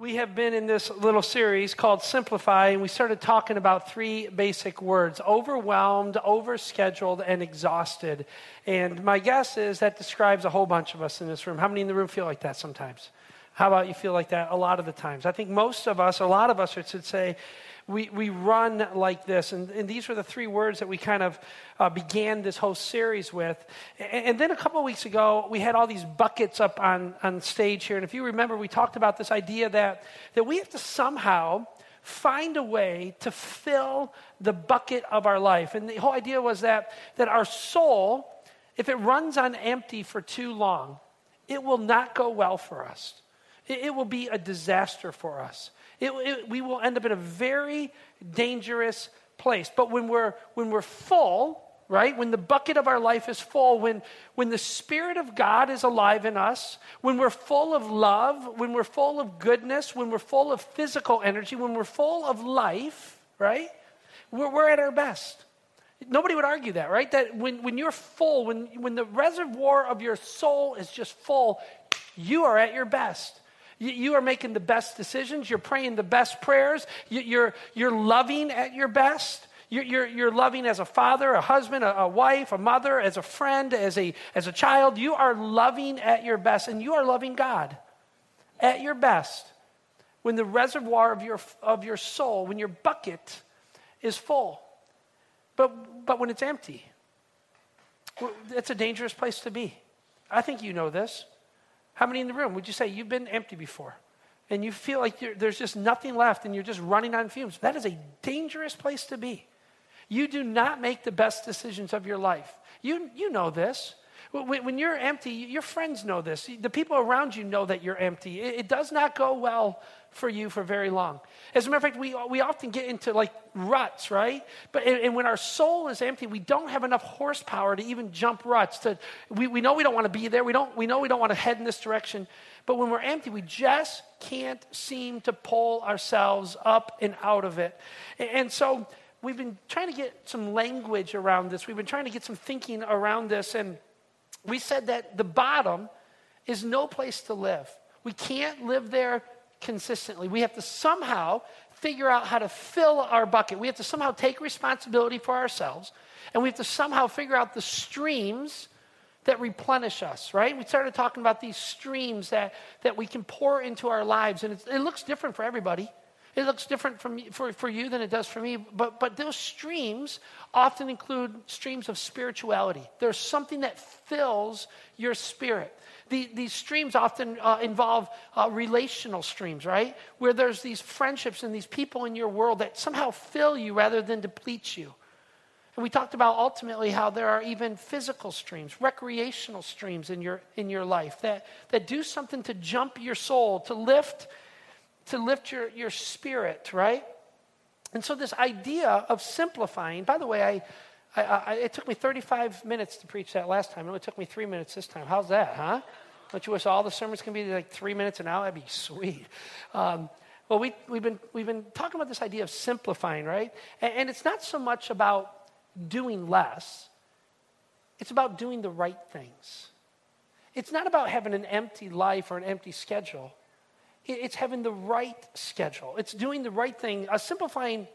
We have been in this little series called Simplify, and we started talking about three basic words overwhelmed, overscheduled, and exhausted. And my guess is that describes a whole bunch of us in this room. How many in the room feel like that sometimes? How about you feel like that a lot of the times? I think most of us, a lot of us, should say, we, we run like this. And, and these were the three words that we kind of uh, began this whole series with. And, and then a couple of weeks ago, we had all these buckets up on, on stage here. And if you remember, we talked about this idea that, that we have to somehow find a way to fill the bucket of our life. And the whole idea was that, that our soul, if it runs on empty for too long, it will not go well for us. It will be a disaster for us it, it, we will end up in a very dangerous place. But when we're, when we're full, right? When the bucket of our life is full, when, when the Spirit of God is alive in us, when we're full of love, when we're full of goodness, when we're full of physical energy, when we're full of life, right? We're, we're at our best. Nobody would argue that, right? That when, when you're full, when, when the reservoir of your soul is just full, you are at your best. You are making the best decisions. You're praying the best prayers. You're, you're loving at your best. You're, you're, loving as a father, a husband, a, a, wife, a mother, as a friend, as a, as a child. You are loving at your best, and you are loving God at your best when the reservoir of your, of your soul, when your bucket is full. But, but when it's empty, it's a dangerous place to be. I think you know this. How many in the room would you say you've been empty before? And you feel like there's just nothing left and you're just running on fumes. That is a dangerous place to be. You do not make the best decisions of your life. You, you know this. When, you're empty, your friends know this. The people around you know that you're empty. It, does not go well for you for very long. As a matter of fact, we, we often get into like ruts, right? But and, when our soul is empty, we don't have enough horsepower to even jump ruts. To, we, we know we don't want to be there. We, don't, we know we don't want to head in this direction. But when we're empty, we just can't seem to pull ourselves up and out of it. And so we've been trying to get some language around this. We've been trying to get some thinking around this. And we said that the bottom is no place to live. We can't live there consistently. We have to somehow figure out how to fill our bucket. We have to somehow take responsibility for ourselves, and we have to somehow figure out the streams that replenish us, right? We started talking about these streams that, that we can pour into our lives, and it looks different for everybody. It looks different from, for, for you than it does for me, but, but those streams often include streams of spirituality. There's something that fills your spirit. The, these streams often uh, involve uh, relational streams, right? Where there's these friendships and these people in your world that somehow fill you rather than deplete you. And we talked about ultimately how there are even physical streams, recreational streams in your, in your life that, that do something to jump your soul, to lift, to lift your, your spirit, right? And so, this idea of simplifying, by the way, I, I, I, it took me 35 minutes to preach that last time. It only took me three minutes this time. How's that, huh? Don't you wish all the sermons can be like three minutes an hour? That'd be sweet. Um, well, we, we've, been, we've been talking about this idea of simplifying, right? And, and it's not so much about doing less, it's about doing the right things. It's not about having an empty life or an empty schedule. It's having the right schedule. It's doing the right thing. Uh, simplifying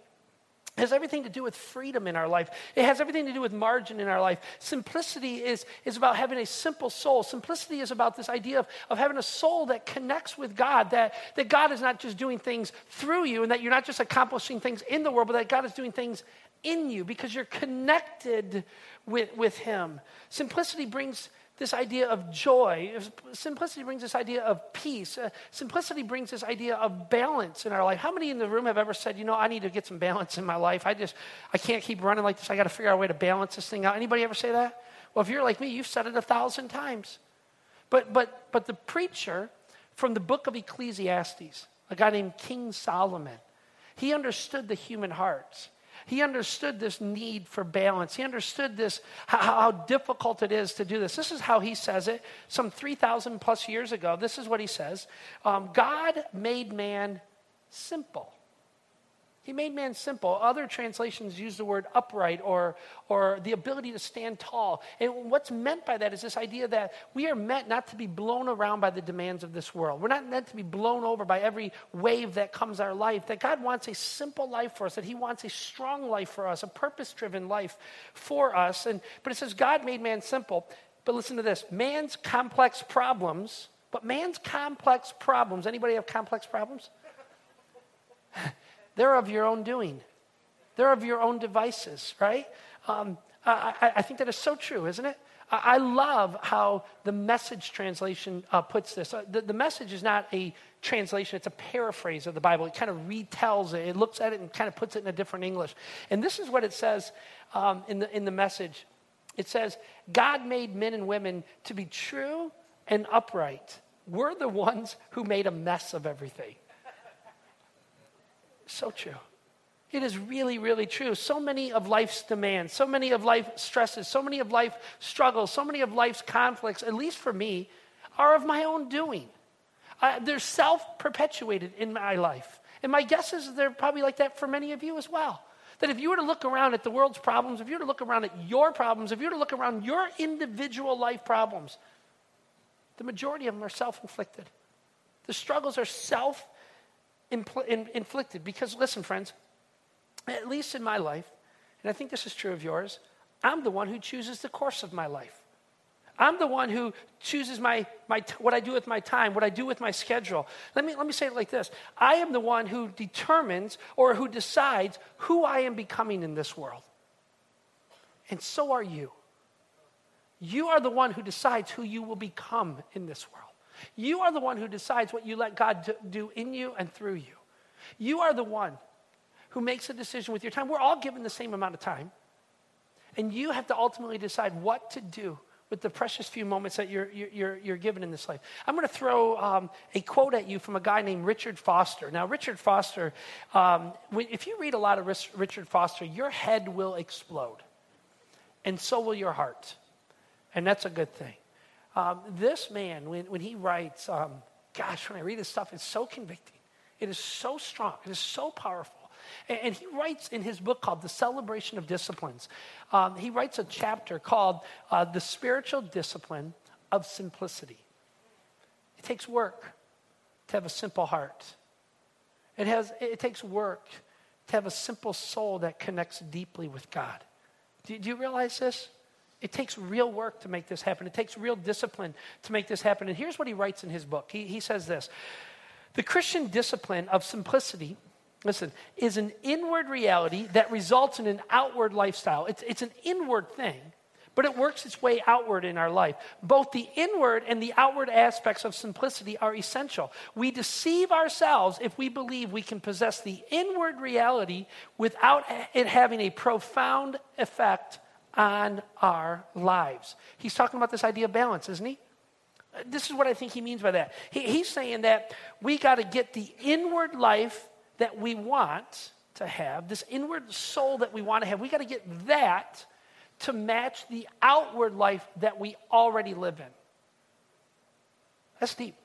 has everything to do with freedom in our life. It has everything to do with margin in our life. Simplicity is, is about having a simple soul. Simplicity is about this idea of, of having a soul that connects with God, that, that God is not just doing things through you and that you're not just accomplishing things in the world, but that God is doing things in you because you're connected with, with Him. Simplicity brings this idea of joy. Simplicity brings this idea of peace. Uh, simplicity brings this idea of balance in our life. How many in the room have ever said, you know, I need to get some balance in my life? I just, I can't keep running like this. I got to figure out a way to balance this thing out. Anybody ever say that? Well, if you're like me, you've said it a thousand times. But, but, but the preacher from the book of Ecclesiastes, a guy named King Solomon, he understood the human heart. He understood this need for balance. He understood this, how, how, difficult it is to do this. This is how he says it some 3,000 plus years ago. This is what he says um, God made man simple. He made man simple. Other translations use the word upright or, or the ability to stand tall. And what's meant by that is this idea that we are meant not to be blown around by the demands of this world. We're not meant to be blown over by every wave that comes our life. That God wants a simple life for us, that He wants a strong life for us, a purpose driven life for us. And, but it says God made man simple. But listen to this man's complex problems, but man's complex problems, anybody have complex problems? They're of your own doing. They're of your own devices, right? Um, I, I, think that is so true, isn't it? I, love how the message translation uh, puts this. Uh, the, the message is not a translation, it's a paraphrase of the Bible. It kind of retells it, it looks at it and kind of puts it in a different English. And this is what it says um, in, the, in the message it says, God made men and women to be true and upright. We're the ones who made a mess of everything. So true. It is really, really true. So many of life's demands, so many of life's stresses, so many of life's struggles, so many of life's conflicts, at least for me, are of my own doing. Uh, they're self perpetuated in my life. And my guess is they're probably like that for many of you as well. That if you were to look around at the world's problems, if you were to look around at your problems, if you were to look around your individual life problems, the majority of them are self inflicted. The struggles are self inflicted. Because, listen, friends, at least in my life, and I think this is true of yours, I'm the one who chooses the course of my life. I'm the one who chooses my, my, what I do with my time, what I do with my schedule. Let me, let me say it like this I am the one who determines or who decides who I am becoming in this world. And so are you. You are the one who decides who you will become in this world. You are the one who decides what you let God do in you and through you. You are the one who makes a decision with your time. We're all given the same amount of time. And you have to ultimately decide what to do with the precious few moments that you're, you're, you're given in this life. I'm going to throw um, a quote at you from a guy named Richard Foster. Now, Richard Foster, um, if you read a lot of Richard Foster, your head will explode, and so will your heart. And that's a good thing. Um, this man, when, when he writes, um, gosh, when I read his stuff, it's so convicting. It is so strong. It is so powerful. And, and he writes in his book called The Celebration of Disciplines, um, he writes a chapter called uh, The Spiritual Discipline of Simplicity. It takes work to have a simple heart. It, has, it takes work to have a simple soul that connects deeply with God. Do, do you realize this? It takes real work to make this happen. It takes real discipline to make this happen. And here's what he writes in his book he, he says this The Christian discipline of simplicity, listen, is an inward reality that results in an outward lifestyle. It's, it's an inward thing, but it works its way outward in our life. Both the inward and the outward aspects of simplicity are essential. We deceive ourselves if we believe we can possess the inward reality without it having a profound effect on our lives. He's talking about this idea of balance, isn't he? This is what I think he means by that. He, he's saying that we got to get the inward life that we want to have, this inward soul that we want to have, we got to get that to match the outward life that we already live in. That's deep.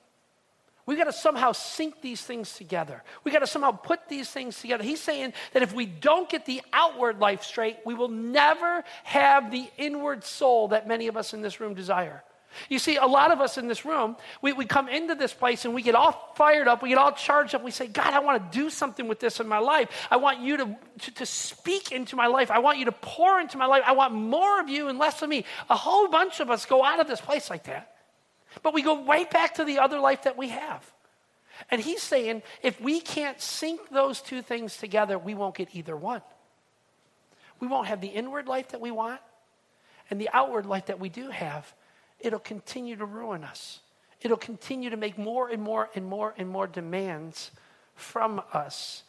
We got to somehow sync these things together. We got to somehow put these things together. He's saying that if we don't get the outward life straight, we will never have the inward soul that many of us in this room desire. You see, a lot of us in this room, we, we come into this place and we get all fired up, we get all charged up. We say, God, I want to do something with this in my life. I want you to, to, to speak into my life. I want you to pour into my life. I want more of you and less of me. A whole bunch of us go out of this place like that. But we go right back to the other life that we have. And he's saying if we can't sync those two things together, we won't get either one. We won't have the inward life that we want, and the outward life that we do have, it'll continue to ruin us. It'll continue to make more and more and more and more demands from us.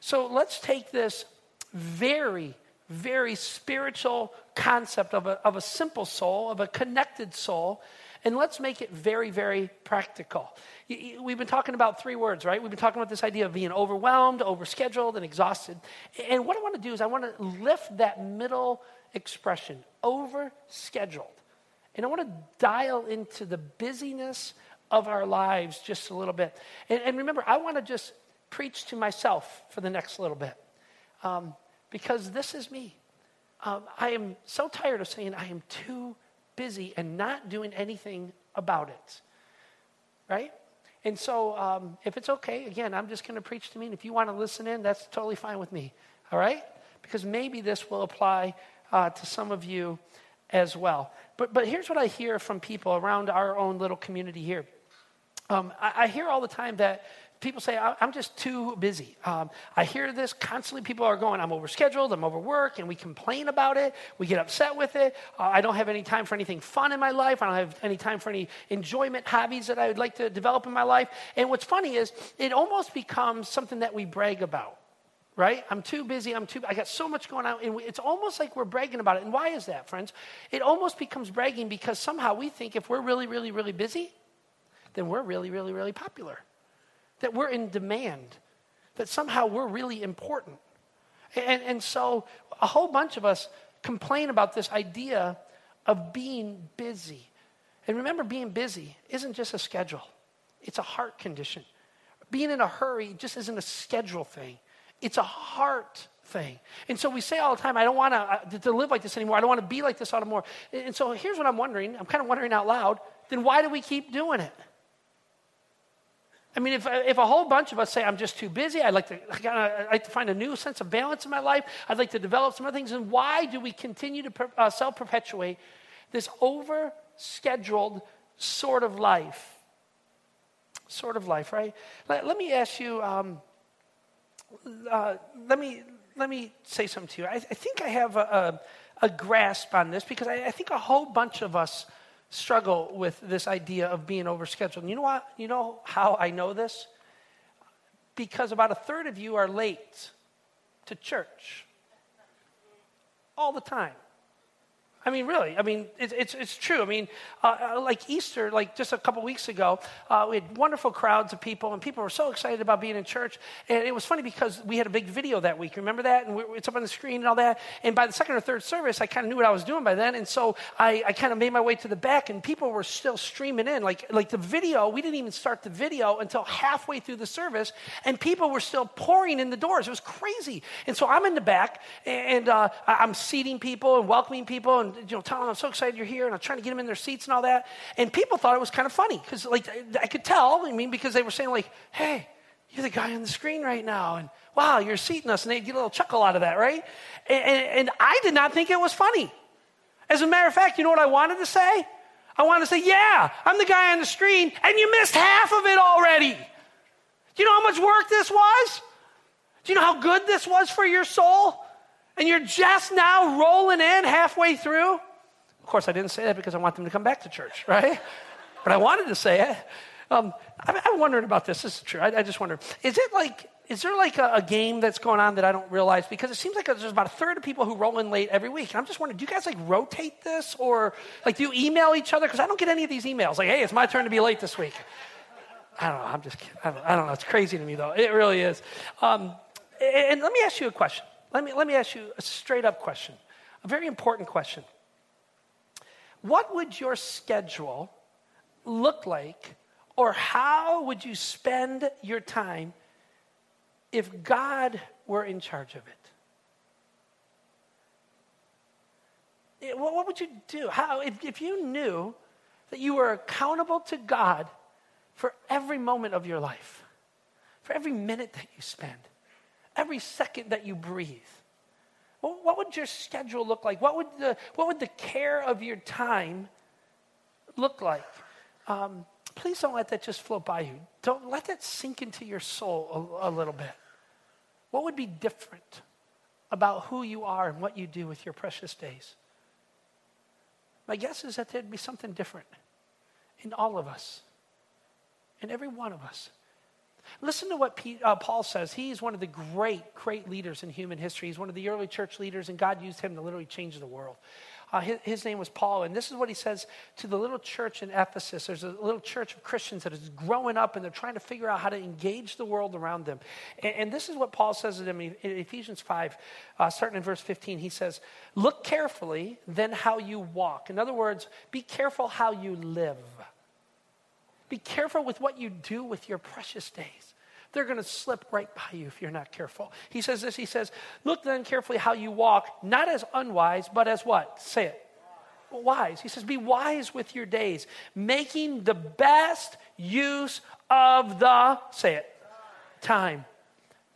So let's take this very, very spiritual concept of a, of a simple soul, of a connected soul, and let's make it very, very practical. We've been talking about three words, right? We've been talking about this idea of being overwhelmed, overscheduled, and exhausted. And what I want to do is I want to lift that middle expression, overscheduled. And I want to dial into the busyness of our lives just a little bit. And, and remember, I want to just preach to myself for the next little bit. um, because this is me. Um, I am so tired of saying I am too busy and not doing anything about it. Right? And so, um, if it's okay, again, I'm just going to preach to me. And if you want to listen in, that's totally fine with me. All right? Because maybe this will apply uh, to some of you as well. But, but here's what I hear from people around our own little community here. Um, I, I, hear all the time that people say, I'm just too busy. Um, I hear this constantly. People are going, I'm overscheduled, I'm overworked, and we complain about it. We get upset with it. Uh, I don't have any time for anything fun in my life. I don't have any time for any enjoyment hobbies that I would like to develop in my life. And what's funny is it almost becomes something that we brag about. Right? I'm too busy. I'm too, I got so much going on. And we, it's almost like we're bragging about it. And why is that, friends? It almost becomes bragging because somehow we think if we're really, really, really busy, then we're really, really, really popular that we're in demand, that somehow we're really important. And, and so a whole bunch of us complain about this idea of being busy. And remember, being busy isn't just a schedule, it's a heart condition. Being in a hurry just isn't a schedule thing, it's a heart thing. And so we say all the time, I don't want uh, to, to live like this anymore. I don't want to be like this anymore. And so here's what I'm wondering. I'm kind of wondering out loud then why do we keep doing it? I mean, if, if a whole bunch of us say, I'm just too busy, I'd like, to, I'd like to find a new sense of balance in my life, I'd like to develop some other things, then why do we continue to uh, self perpetuate this over scheduled sort of life? Sort of life, right? Let, let me ask you, um, uh, let, me, let me say something to you. I, I think I have a, a, a, grasp on this because I, I think a whole bunch of us struggle with this idea of being overscheduled. And you know what? You know how I know this? Because about a third of you are late to church all the time. I mean, really. I mean, it, it's, it's true. I mean, uh, uh, like Easter, like just a couple weeks ago, uh, we had wonderful crowds of people, and people were so excited about being in church. And it was funny because we had a big video that week. Remember that? And we, it's up on the screen and all that. And by the second or third service, I kind of knew what I was doing by then. And so I, I kind of made my way to the back, and people were still streaming in. Like, like the video, we didn't even start the video until halfway through the service, and people were still pouring in the doors. It was crazy. And so I'm in the back, and uh, I'm seating people and welcoming people. And you know, telling them I'm so excited you're here, and I'm trying to get them in their seats and all that. And people thought it was kind of funny because, like, I could tell. I mean, because they were saying like, "Hey, you're the guy on the screen right now," and "Wow, you're seating us," and they'd get a little chuckle out of that, right? And, and, and I did not think it was funny. As a matter of fact, you know what I wanted to say? I wanted to say, "Yeah, I'm the guy on the screen, and you missed half of it already." Do you know how much work this was? Do you know how good this was for your soul? And you're just now rolling in halfway through? Of course, I didn't say that because I want them to come back to church, right? but I wanted to say it. Um, I, am wondering about this. This is true. I, I, just wonder is it like, is there like a, a, game that's going on that I don't realize? Because it seems like there's about a third of people who roll in late every week. And I'm just wondering, do you guys like rotate this or like do you email each other? Because I don't get any of these emails. Like, hey, it's my turn to be late this week. I don't know. I'm just. I don't, I don't know. It's crazy to me though. It really is. Um, and let me ask you a question. Let me, let me ask you a straight up question, a very important question. What would your schedule look like, or how would you spend your time if God were in charge of it? What would you do? How, if, if you knew that you were accountable to God for every moment of your life, for every minute that you spend, every second that you breathe. What would your schedule look like? What would the, what would the care of your time look like? Um, please don't let that just float by you. Don't let that sink into your soul a, a little bit. What would be different about who you are and what you do with your precious days? My guess is that there'd be something different in all of us, in every one of us. Listen to what uh, Paul says. He's one of the great, great leaders in human history. He's one of the early church leaders, and God used him to literally change the world. Uh, his, his, name was Paul, and this is what he says to the little church in Ephesus. There's a little church of Christians that is growing up, and they're trying to figure out how to engage the world around them. And, and this is what Paul says to them in Ephesians 5, uh, starting in verse 15. He says, Look carefully then how you walk. In other words, be careful how you live. Be careful with what you do with your precious days. They're going to slip right by you if you're not careful. He says this He says, Look then carefully how you walk, not as unwise, but as what? Say it. Wise. He says, Be wise with your days, making the best use of the, say it, time.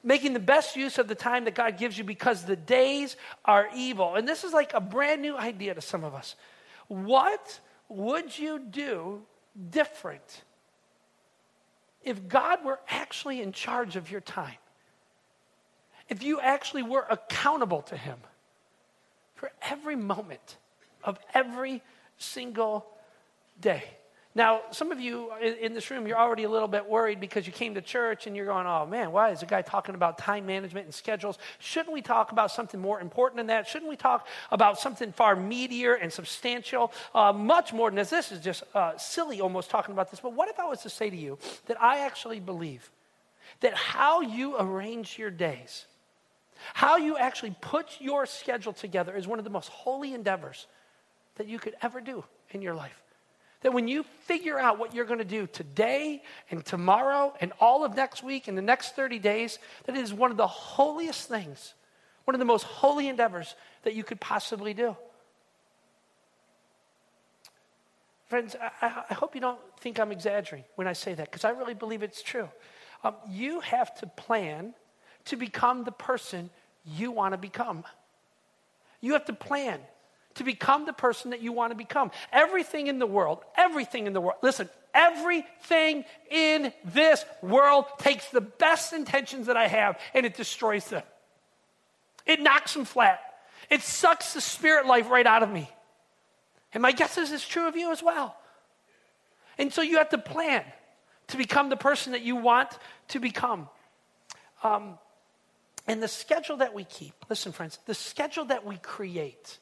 Making the best use of the time that God gives you because the days are evil. And this is like a brand new idea to some of us. What would you do different if God were actually in charge of your time? If you actually were accountable to Him for every moment of every single day? Now, some of you in this room, you're already a little bit worried because you came to church and you're going, oh man, why is a guy talking about time management and schedules? Shouldn't we talk about something more important than that? Shouldn't we talk about something far meatier and substantial? Uh, much more than this. This is just uh, silly almost talking about this. But what if I was to say to you that I actually believe that how you arrange your days, how you actually put your schedule together is one of the most holy endeavors that you could ever do in your life? That when you figure out what you're going to do today and tomorrow and all of next week and the next 30 days, that is one of the holiest things, one of the most holy endeavors that you could possibly do. Friends, I, I hope you don't think I'm exaggerating when I say that, because I really believe it's true. Um, you have to plan to become the person you want to become. You have to plan to become the person that you want to become. Everything in the world, everything in the world, listen, everything in this world takes the best intentions that I have and it destroys them. It knocks them flat. It sucks the spirit life right out of me. And my guess is it's true of you as well. And so you have to plan to become the person that you want to become. Um, and the schedule that we keep, listen, friends, the schedule that we create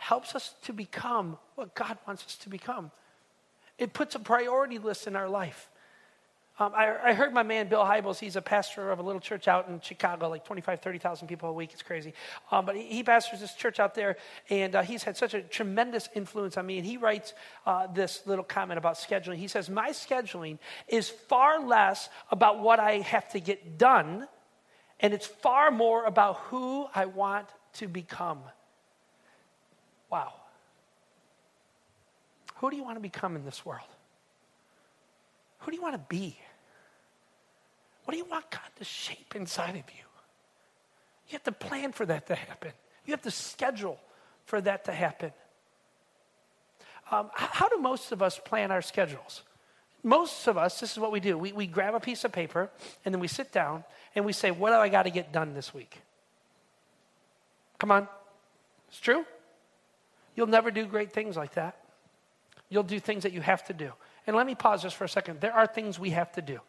helps us to become what God wants us to become. It puts a priority list in our life. Um, I, I, heard my man Bill Hybels, he's a pastor of a little church out in Chicago, like 25, 30,000 people a week. It's crazy. Um, but he, he, pastors this church out there, and uh, he's had such a tremendous influence on me. And he writes uh, this little comment about scheduling. He says, My scheduling is far less about what I have to get done, and it's far more about who I want to become. Wow. Who do you want to become in this world? Who do you want to be? What do you want God to shape inside of you? You have to plan for that to happen. You have to schedule for that to happen. Um, how do most of us plan our schedules? Most of us, this is what we do. We, we grab a piece of paper and then we sit down and we say, What do I got to get done this week? Come on. It's true? You'll never do great things like that. You'll do things that you have to do. And let me pause just for a second. There are things we have to do.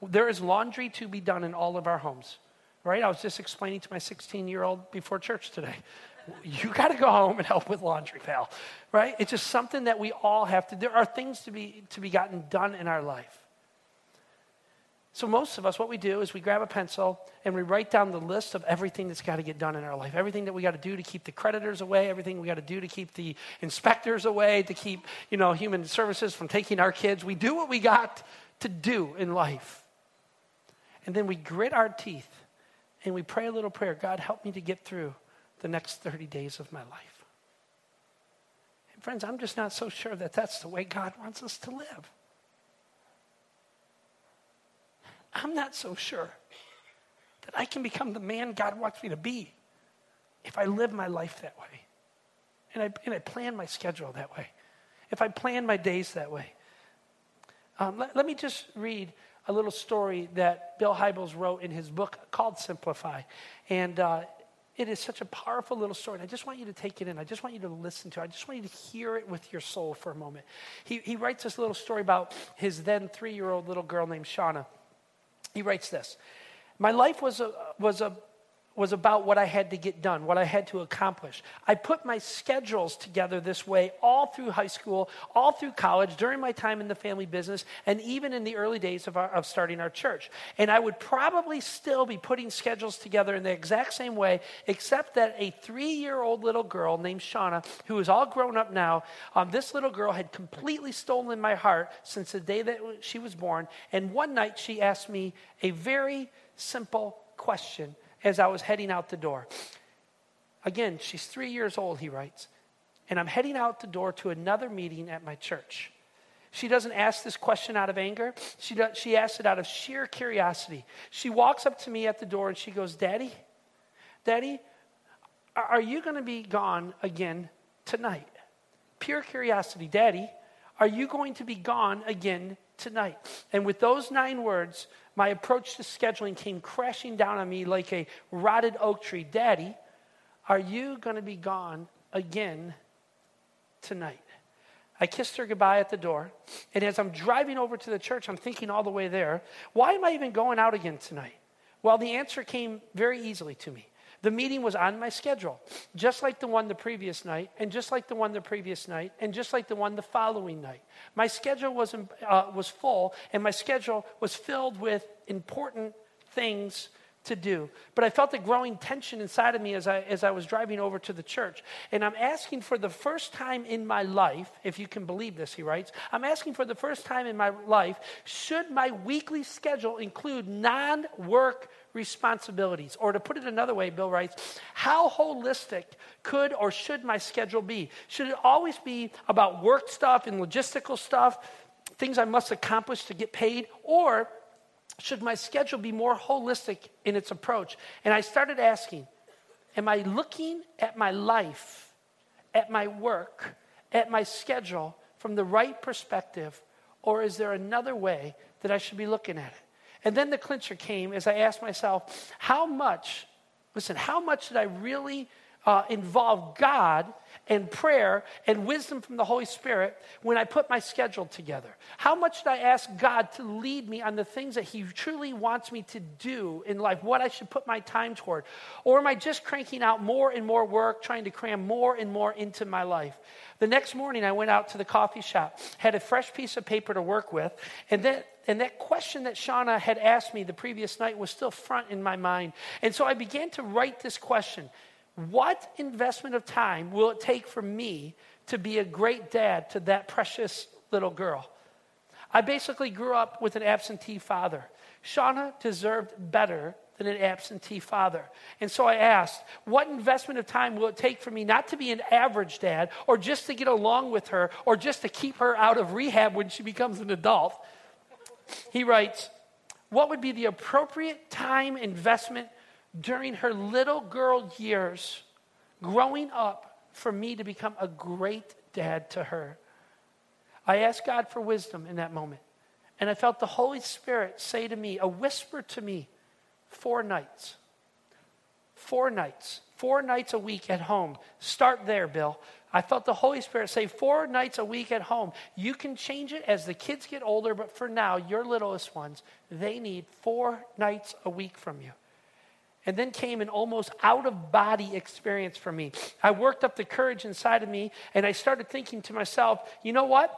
There is laundry to be done in all of our homes, right? I was just explaining to my 16 year old before church today. You got to go home and help with laundry, pal, right? It's just something that we all have to. There are things to be to be gotten done in our life. So, most of us, what we do is we grab a pencil and we write down the list of everything that's got to get done in our life. Everything that we got to do to keep the creditors away, everything we got to do to keep the inspectors away, to keep, you know, human services from taking our kids. We do what we got to do in life. And then we grit our teeth and we pray a little prayer God, help me to get through the next 30 days of my life. And, friends, I'm just not so sure that that's the way God wants us to live. I'm not so sure that I can become the man God wants me to be if I live my life that way. And I, and I plan my schedule that way. If I plan my days that way. Um, let, let, me just read a little story that Bill Hybels wrote in his book called Simplify. And uh, it is such a powerful little story. And I just want you to take it in. I just want you to listen to it. I just want you to hear it with your soul for a moment. He, he writes this little story about his then three year old little girl named Shauna. He writes this My life was a, was a, was about what I had to get done, what I had to accomplish. I put my schedules together this way all through high school, all through college, during my time in the family business, and even in the early days of, our, of starting our church. And I would probably still be putting schedules together in the exact same way, except that a three year old little girl named Shauna, who is all grown up now, um, this little girl had completely stolen my heart since the day that she was born. And one night she asked me a very simple question as I was heading out the door. Again, she's three years old, he writes, and I'm heading out the door to another meeting at my church. She doesn't ask this question out of anger. She, does, she asks it out of sheer curiosity. She walks up to me at the door and she goes, Daddy, Daddy, are you going to be gone again tonight? Pure curiosity. Daddy, are you going to be gone again tonight? And with those nine words, my approach to scheduling came crashing down on me like a rotted oak tree. Daddy, are you going to be gone again tonight? I kissed her goodbye at the door. And as I'm driving over to the church, I'm thinking all the way there, why am I even going out again tonight? Well, the answer came very easily to me. The meeting was on my schedule, just like the one the previous night, and just like the one the previous night, and just like the one the following night. My schedule was, uh, was full, and my schedule was filled with important things to do. But I felt a growing tension inside of me as I, as I was driving over to the church. And I'm asking for the first time in my life, if you can believe this, he writes, I'm asking for the first time in my life, should my weekly schedule include non work responsibilities? Or to put it another way, Bill writes, how holistic could or should my schedule be? Should it always be about work stuff and logistical stuff, things I must accomplish to get paid? Or should my schedule be more holistic in its approach? And I started asking, am I looking at my life, at my work, at my schedule from the right perspective? Or is there another way that I should be looking at it? And then the clincher came as I asked myself, how much, listen, how much did I really uh, involve God and prayer and wisdom from the Holy Spirit when I put my schedule together? How much did I ask God to lead me on the things that He truly wants me to do in life, what I should put my time toward? Or am I just cranking out more and more work, trying to cram more and more into my life? The next morning, I went out to the coffee shop, had a fresh piece of paper to work with, and then and that question that Shauna had asked me the previous night was still front in my mind. And so I began to write this question what investment of time will it take for me to be a great dad to that precious little girl? I basically grew up with an absentee father. Shauna deserved better than an absentee father. And so I asked, what investment of time will it take for me not to be an average dad or just to get along with her or just to keep her out of rehab when she becomes an adult? He writes, what would be the appropriate time investment during her little girl years growing up for me to become a great dad to her. I asked God for wisdom in that moment. And I felt the Holy Spirit say to me, a whisper to me, four nights. Four nights. Four nights a week at home. Start there, Bill. I felt the Holy Spirit say, four nights a week at home. You can change it as the kids get older, but for now, your littlest ones, they need four nights a week from you. And then came an almost out of body experience for me. I worked up the courage inside of me and I started thinking to myself, you know what?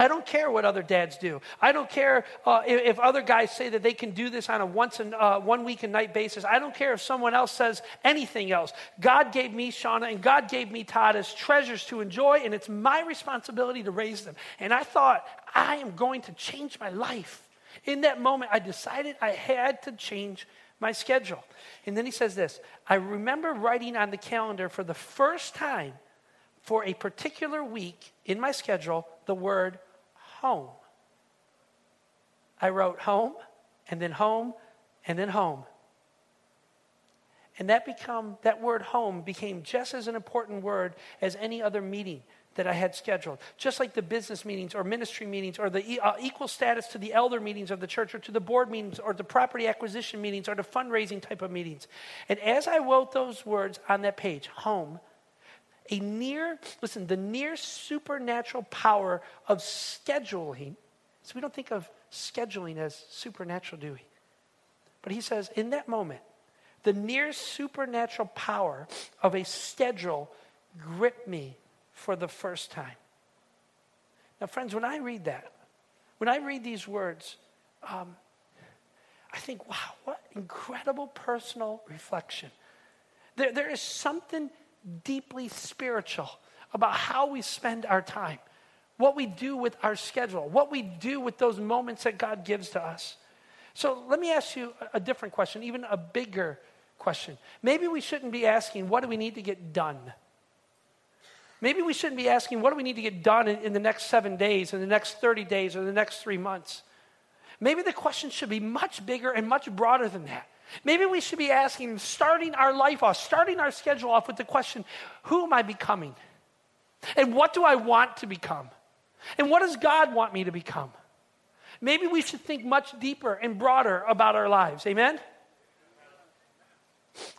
I don't care what other dads do. I don't care uh, if, if, other guys say that they can do this on a once and uh, one week and night basis. I don't care if someone else says anything else. God gave me Shauna and God gave me Todd as treasures to enjoy, and it's my responsibility to raise them. And I thought, I am going to change my life. In that moment, I decided I had to change my schedule. And then he says this I remember writing on the calendar for the first time for a particular week in my schedule the word home. I wrote home and then home and then home. And that become that word home became just as an important word as any other meeting that I had scheduled. Just like the business meetings or ministry meetings or the uh, equal status to the elder meetings of the church or to the board meetings or the property acquisition meetings or the fundraising type of meetings. And as I wrote those words on that page, home, a near, listen, the near supernatural power of scheduling. So we don't think of scheduling as supernatural, do we? But he says, in that moment, the near supernatural power of a schedule gripped me for the first time. Now, friends, when I read that, when I read these words, um, I think, wow, what incredible personal reflection. There, there is something deeply spiritual about how we spend our time, what we do with our schedule, what we do with those moments that God gives to us. So let me ask you a different question, even a bigger question. Maybe we shouldn't be asking, what do we need to get done? Maybe we shouldn't be asking, what do we need to get done in, in, the next seven days, in the next 30 days, or the next three months? Maybe the question should be much bigger and much broader than that. Maybe we should be asking, starting our life off, starting our schedule off with the question, who am I becoming? And what do I want to become? And what does God want me to become? Maybe we should think much deeper and broader about our lives. Amen?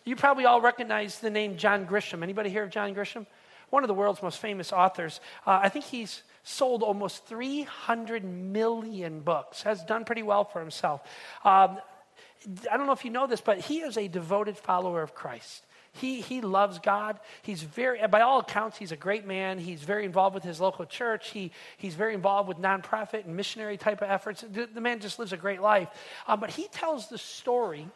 You probably all recognize the name John Grisham. Anybody hear of John Grisham? One of the world's most famous authors. Uh, I think he's sold almost 300 million books, has done pretty well for himself. Um, I don't know if you know this, but he is a devoted follower of Christ. He, he loves God. He's very, by all accounts, he's a great man. He's very involved with his local church. He, he's very involved with nonprofit and missionary type of efforts. The, the man just lives a great life. Um, but he tells the story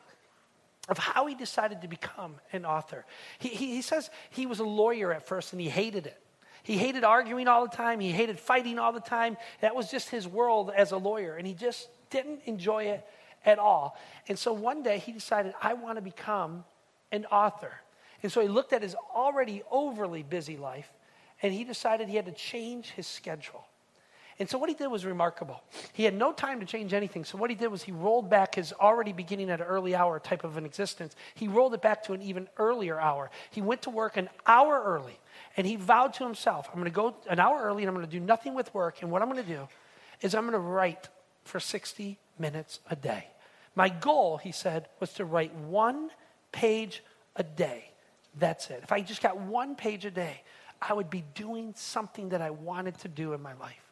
of how he decided to become an author. He, he, he says he was a lawyer at first and he hated it. He hated arguing all the time. He hated fighting all the time. That was just his world as a lawyer. And he just didn't enjoy it at all. And so one day he decided, I want to become an author. And so he looked at his already overly busy life and he decided he had to change his schedule. And so what he did was remarkable. He had no time to change anything. So what he did was he rolled back his already beginning at an early hour type of an existence. He rolled it back to an even earlier hour. He went to work an hour early and he vowed to himself, I'm going to go an hour early and I'm going to do nothing with work. And what I'm going to do is I'm going to write for 60 minutes a day. My goal, he said, was to write one page a day. That's it. If I just got one page a day, I would be doing something that I wanted to do in my life.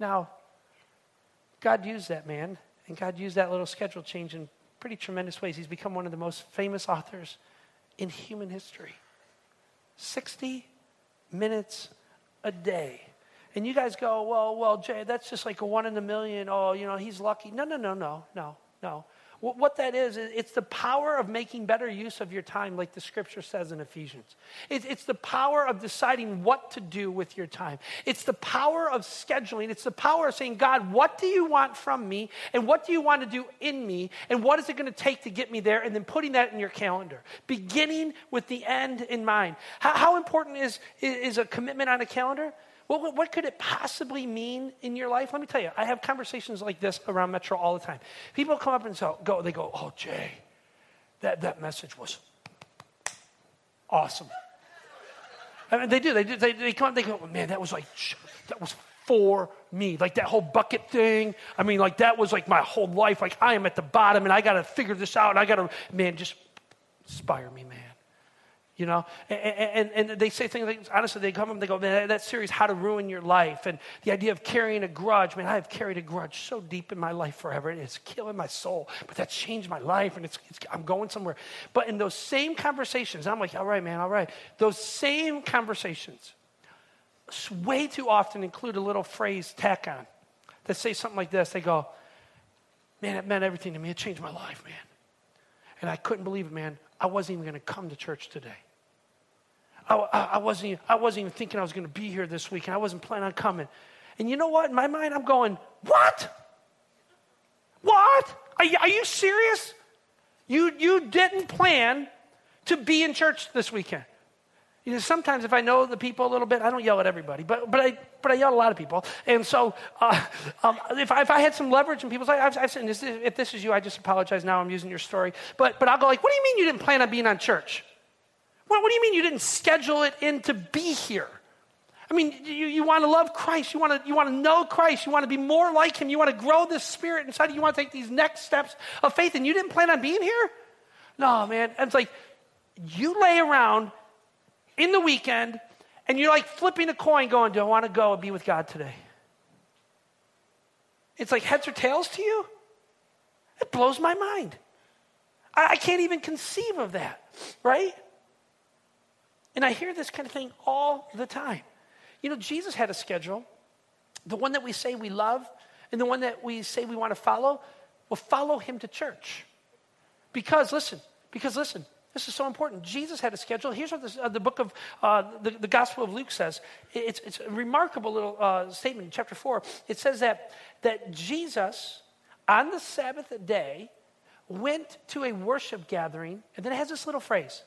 Now, God used that man, and God used that little schedule change in pretty tremendous ways. He's become one of the most famous authors in human history. 60 minutes a day. And you guys go, well, well, Jay, that's just like a one in a million. Oh, you know, he's lucky. No, no, no, no, no, no. What that is, it's the power of making better use of your time, like the scripture says in Ephesians. It's the power of deciding what to do with your time. It's the power of scheduling. It's the power of saying, God, what do you want from me? And what do you want to do in me? And what is it going to take to get me there? And then putting that in your calendar, beginning with the end in mind. How, important is, is a commitment on a calendar? What, what could it possibly mean in your life? Let me tell you, I have conversations like this around Metro all the time. People come up and so, go, they go, oh, Jay, that, that message was awesome. I mean, they do. They, do. they, they come up, they go, man, that was like, that was for me. Like that whole bucket thing. I mean, like that was like my whole life. Like I am at the bottom and I got to figure this out. And I got to, man, just inspire me, man you know? And, and, and, they say things like honestly they come up and they go man that series how to ruin your life and the idea of carrying a grudge man i have carried a grudge so deep in my life forever and it's killing my soul but that's changed my life and it's, it's i'm going somewhere. But in those same conversations i'm like all right man all right. Those same conversations way too often include a little phrase tack on that say something like this. They go man it meant everything to me. It changed my life man. And i couldn't believe it man. I wasn't even going to come to church today I, I, wasn't, I wasn't even thinking I was going to be here this week, and I wasn't planning on coming. And you know what? In my mind, I'm going, What? What? Are you, are you serious? You, you didn't plan to be in church this weekend. You know, sometimes if I know the people a little bit, I don't yell at everybody, but, but, I, but I yell at a lot of people. And so uh, um, if, I, if I had some leverage and people say, I've, I've said, if this is you, I just apologize now. I'm using your story. But, but I'll go like, what do you mean you didn't plan on being on church? What, what do you mean you didn't schedule it in to be here? I mean, you, you want to love Christ. You want to, you want to know Christ. You want to be more like Him. You want to grow this spirit inside. You want to take these next steps of faith, and you didn't plan on being here? No, man. And It's like you lay around in the weekend and you're like flipping a coin going, Do I want to go and be with God today? It's like heads or tails to you? It blows my mind. I, I can't even conceive of that, right? And I hear this kind of thing all the time. You know, Jesus had a schedule. The one that we say we love and the one that we say we want to follow, well, follow him to church. Because, listen, because listen, this is so important. Jesus had a schedule. Here's what this, uh, the book of uh, the, the, Gospel of Luke says. It's, it's a remarkable little uh, statement in chapter 4. It says that, that Jesus, on the Sabbath day, went to a worship gathering, and then it has this little phrase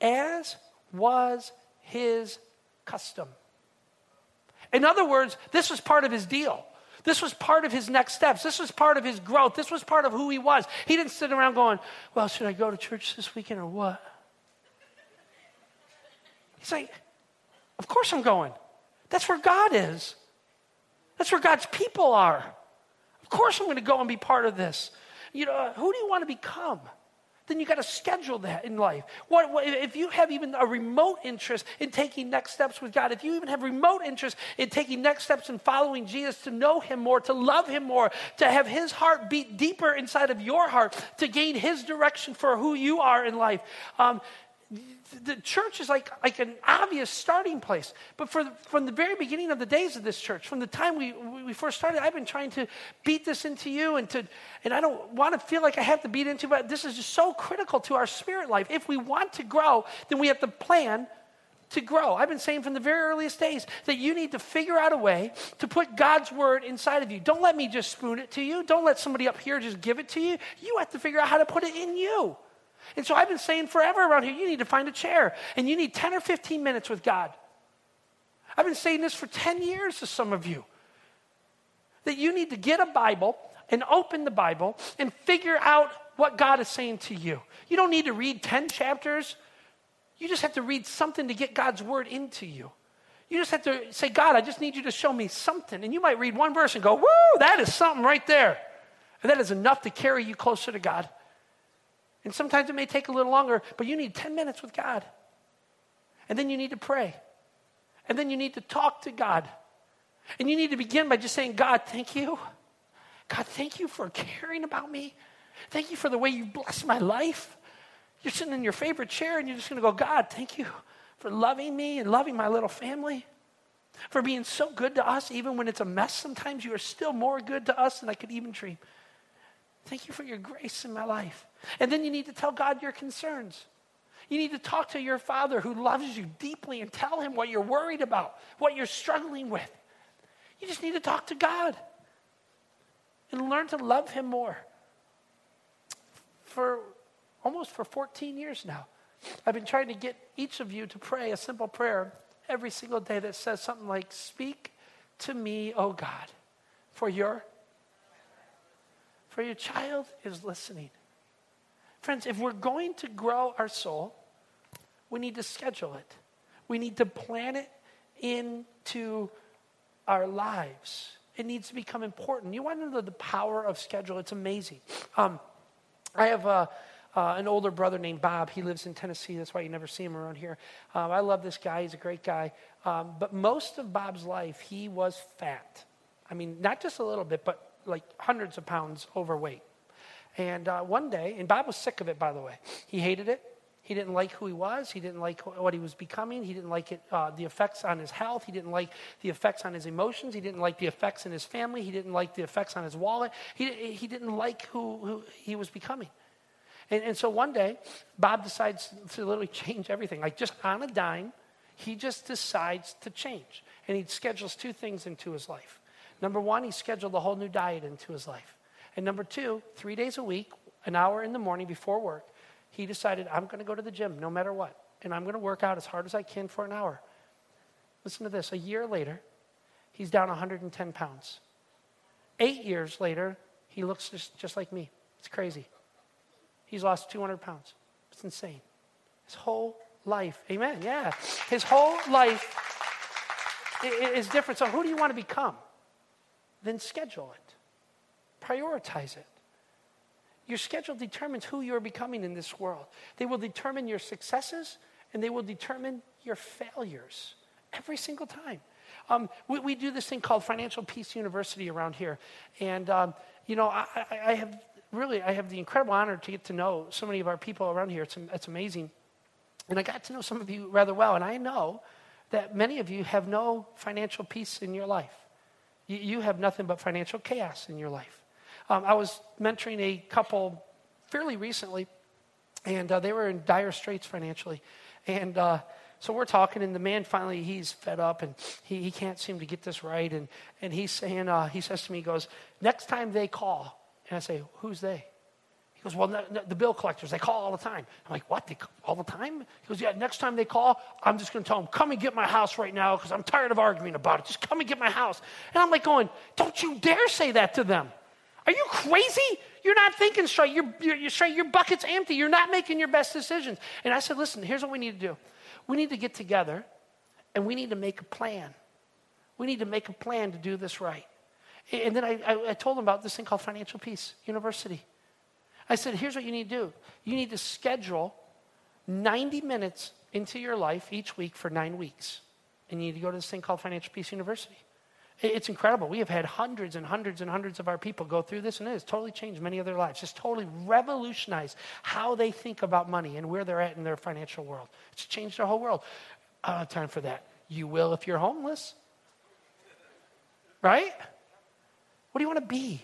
as was his custom. In other words, this was part of his deal. This was part of his next steps. This was part of his growth. This was part of who he was. He didn't sit around going, Well, should I go to church this weekend or what? He's like, Of course I'm going. That's where God is. That's where God's people are. Of course I'm going to go and be part of this. You know, who do you want to become? Then you got to schedule that in life. What, what, if you have even a remote interest in taking next steps with God, if you even have remote interest in taking next steps in following Jesus to know Him more, to love Him more, to have His heart beat deeper inside of your heart, to gain His direction for who you are in life, um, the church is like, like an obvious starting place. But for, from the very beginning of the days of this church, from the time we, we first started, I've been trying to beat this into you and to, and I don't want to feel like I have to beat into, but this is just so critical to our spirit life. If we want to grow, then we have to plan to grow. I've been saying from the very earliest days that you need to figure out a way to put God's word inside of you. Don't let me just spoon it to you. Don't let somebody up here just give it to you. You have to figure out how to put it in you. And so I've been saying forever around here, you need to find a chair and you need 10 or 15 minutes with God. I've been saying this for 10 years to some of you that you need to get a Bible and open the Bible and figure out what God is saying to you. You don't need to read 10 chapters. You just have to read something to get God's word into you. You just have to say, God, I just need you to show me something. And you might read one verse and go, Woo, that is something right there. And that is enough to carry you closer to God. And sometimes it may take a little longer, but you need 10 minutes with God. And then you need to pray. And then you need to talk to God. And you need to begin by just saying, God, thank you. God, thank you for caring about me. Thank you for the way you blessed my life. You're sitting in your favorite chair and you're just going to go, God, thank you for loving me and loving my little family, for being so good to us, even when it's a mess. Sometimes you are still more good to us than I could even dream. Thank you for your grace in my life. And then you need to tell God your concerns. You need to talk to your father who loves you deeply and tell him what you're worried about, what you're struggling with. You just need to talk to God and learn to love him more. For almost for 14 years now, I've been trying to get each of you to pray a simple prayer every single day that says something like, Speak to me, O God, for your for your child is listening. Friends, if we're going to grow our soul, we need to schedule it. We need to plan it into our lives. It needs to become important. You want to know the power of schedule? It's amazing. Um, I have a, uh, an older brother named Bob. He lives in Tennessee. That's why you never see him around here. Um, I love this guy. He's a great guy. Um, but most of Bob's life, he was fat. I mean, not just a little bit, but like hundreds of pounds overweight. And uh, one day, and Bob was sick of it, by the way. He hated it. He didn't like who he was. He didn't like what he was becoming. He didn't like it, uh, the effects on his health. He didn't like the effects on his emotions. He didn't like the effects in his family. He didn't like the effects on his wallet. He, he didn't like who, who he was becoming. And, and so one day, Bob decides to literally change everything. Like just on a dime, he just decides to change. And he schedules two things into his life. Number one, he scheduled a whole new diet into his life. And number two, three days a week, an hour in the morning before work, he decided, I'm going to go to the gym no matter what. And I'm going to work out as hard as I can for an hour. Listen to this a year later, he's down 110 pounds. Eight years later, he looks just, just like me. It's crazy. He's lost 200 pounds. It's insane. His whole life, amen, yeah. His whole life is different. So, who do you want to become? then schedule it, prioritize it. Your schedule determines who you're becoming in this world. They will determine your successes and they will determine your failures every single time. Um, we, we, do this thing called Financial Peace University around here. And, um, you know, I, I, have really, I have the incredible honor to get to know so many of our people around here. It's, it's amazing. And I got to know some of you rather well. And I know that many of you have no financial peace in your life. You, you have nothing but financial chaos in your life. Um, I was mentoring a couple fairly recently, and uh, they were in dire straits financially. And uh, so we're talking, and the man finally, he's fed up, and he, he can't seem to get this right. And, and he's saying, uh, he says to me, he goes, next time they call, and I say, who's they? He goes, well, no, no, the bill collectors, they call all the time. I'm like, what? They all the time? He goes, yeah, next time they call, I'm just going to tell them, come and get my house right now because I'm tired of arguing about it. Just come and get my house. And I'm like going, don't you dare say that to them. Are you crazy? You're not thinking straight. You're, you're, you're straight. Your bucket's empty. You're not making your best decisions. And I said, listen, here's what we need to do. We need to get together and we need to make a plan. We need to make a plan to do this right. And then I, I, I told them about this thing called Financial Peace University. I said, here's what you need to do you need to schedule 90 minutes into your life each week for nine weeks. And you need to go to this thing called Financial Peace University. It's incredible. We have had hundreds and hundreds and hundreds of our people go through this, and it has totally changed many of their lives. It's totally revolutionized how they think about money and where they're at in their financial world. It's changed their whole world. Uh, time for that. You will if you're homeless. Right? What do you want to be?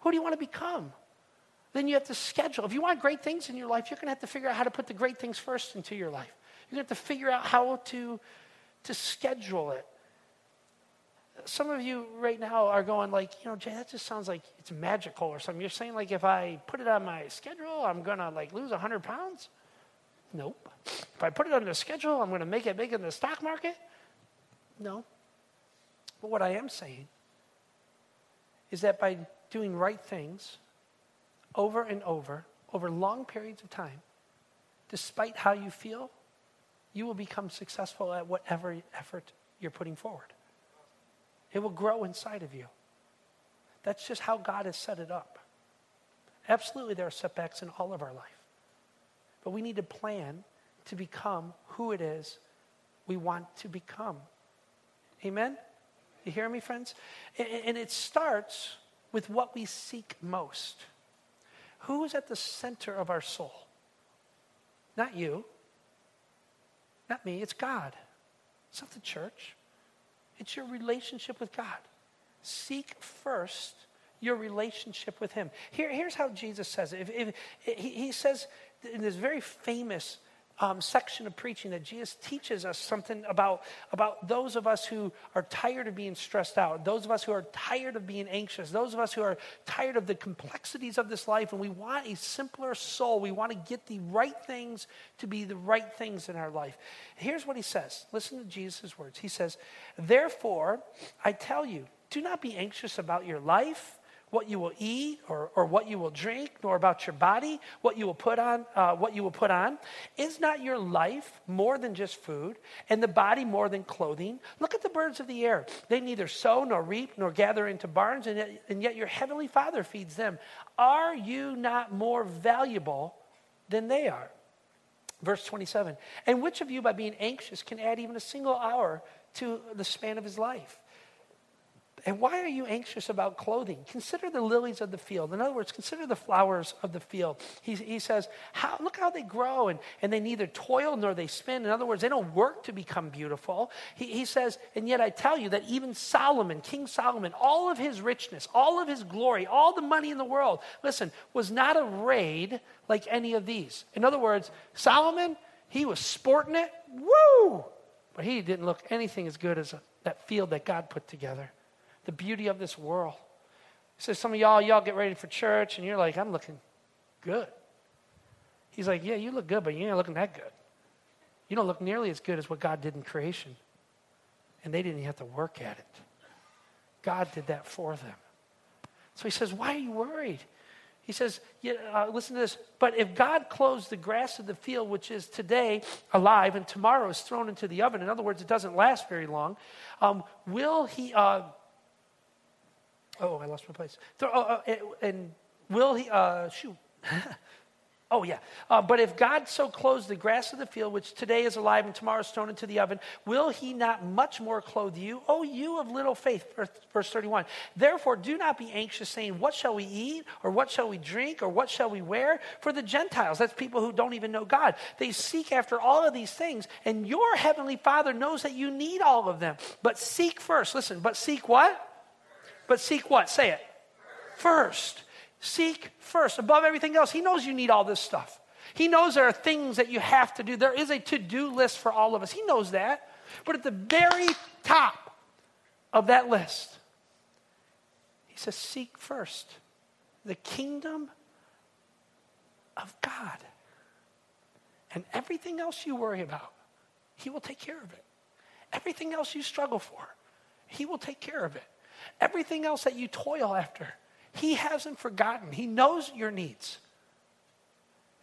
Who do you want to become? then you have to schedule. If you want great things in your life, you're going to have to figure out how to put the great things first into your life. You're going to have to figure out how to, to schedule it. Some of you right now are going like, you know, Jay, that just sounds like it's magical or something. You're saying like if I put it on my schedule, I'm to like lose 100 pounds? Nope. If I put it on the schedule, I'm to make it big in the stock market? No. But what I am saying is that by doing right things, over and over, over long periods of time, despite how you feel, you will become successful at whatever effort you're putting forward. It will grow inside of you. That's just how God has set it up. Absolutely, there are setbacks in all of our life. But we need to plan to become who it is we want to become. Amen? You hear me, friends? And it starts with what we seek most. Who is at the center of our soul? Not you, not me, it's God. It's not the church, it's your relationship with God. Seek first your relationship with Him. Here, here's how Jesus says it. If, if, he, he says in this very famous um, section of preaching that Jesus teaches us something about, about those of us who are tired of being stressed out, those of us who are tired of being anxious, those of us who are tired of the complexities of this life, and we want a simpler soul. We want to get the right things to be the right things in our life. Here's what he says listen to Jesus' words. He says, Therefore, I tell you, do not be anxious about your life what you will eat or, or what you will drink, nor about your body, what you will put on, uh, what you will put on. Is not your life more than just food, and the body more than clothing? Look at the birds of the air. They neither sow nor reap nor gather into barns, and yet, and yet your heavenly Father feeds them. Are you not more valuable than they are? Verse 27. And which of you, by being anxious, can add even a single hour to the span of his life? And why are you anxious about clothing? Consider the lilies of the field. In other words, consider the flowers of the field. He, he says, how, Look how they grow, and, and they neither toil nor they spin. In other words, they don't work to become beautiful. He, he says, And yet I tell you that even Solomon, King Solomon, all of his richness, all of his glory, all the money in the world, listen, was not arrayed like any of these. In other words, Solomon, he was sporting it, woo! But he didn't look anything as good as a, that field that God put together the beauty of this world. He says, Some of y'all, y'all get ready for church, and you're like, I'm looking good. He's like, Yeah, you look good, but you ain't looking that good. You don't look nearly as good as what God did in creation. And they didn't have to work at it. God did that for them. So he says, Why are you worried? He says, yeah, uh, listen to this. But if God clothes the grass of the field, which is today alive and tomorrow is thrown into the oven, in other words, it doesn't last very long, um, will he, uh, Oh, I lost my place. So, uh, uh, and will he, uh, shoot. Oh, yeah. Uh, but if God so clothes the grass of the field, which today is alive and tomorrow is thrown into the oven, will he not much more clothe you? Oh, you of little faith. Verse 31. Therefore, do not be anxious, saying, What shall we eat? Or what shall we drink? Or what shall we wear? For the Gentiles, that's people who don't even know God, they seek after all of these things, and your heavenly Father knows that you need all of them. But seek first. Listen, but seek what? But seek what? Say it. First. Seek first. Above everything else, He knows you need all this stuff. He knows there are things that you have to do. There is a to do list for all of us. He knows that. But at the very top of that list, He says, Seek first the kingdom of God. And everything else you worry about, He will take care of it. Everything else you struggle for, He will take care of it. Everything else that you toil after, he hasn't forgotten. He knows your needs.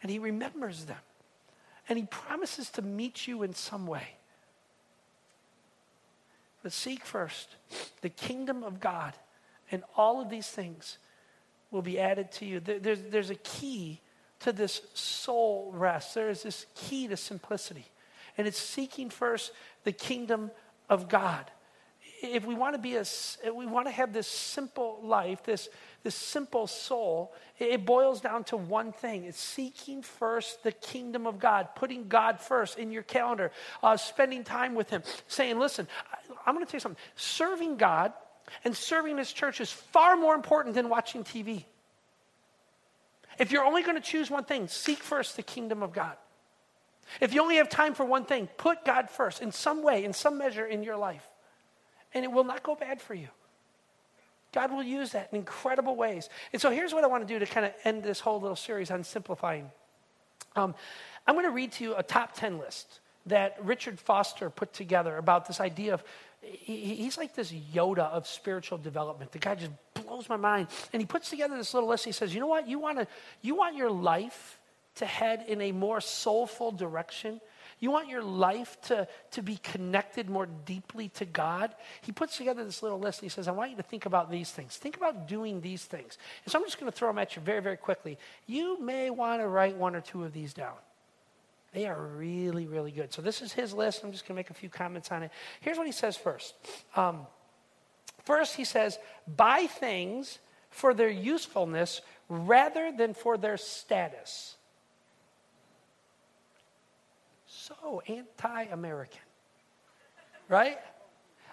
And He remembers them. And He promises to meet you in some way. But seek first the kingdom of God, and all of these things will be added to you. There's, there's a key to this soul rest, there is this key to simplicity. And it's seeking first the kingdom of God. If we want to be a, we want to have this simple life, this this simple soul, it boils down to one thing it's seeking first the kingdom of God, putting God first in your calendar, uh, spending time with Him, saying, Listen, I'm going to tell you something. Serving God and serving His church is far more important than watching TV. If you're only going to choose one thing, seek first the kingdom of God. If you only have time for one thing, put God first in some way, in some measure in your life, and it will not go bad for you. God will use that in incredible ways. And so here's what I want to do to kind of end this whole little series on simplifying. Um, I'm going to read to you a top 10 list that Richard Foster put together about this idea of he, he's like this Yoda of spiritual development. The guy just blows my mind. And he puts together this little list. He says, You know what? You, wanna, you want your life to head in a more soulful direction? You want your life to, to be connected more deeply to God? He puts together this little list. and he says, I want you to think about these things. Think about doing these things. And so I'm just going to throw them at you very, very quickly. You may want to write one or two of these down. They are really, really good. So this is his list. I'm just going to make a few comments on it. Here's what he says first. Um, first, he says, buy things for their usefulness rather than for their status so anti American, right?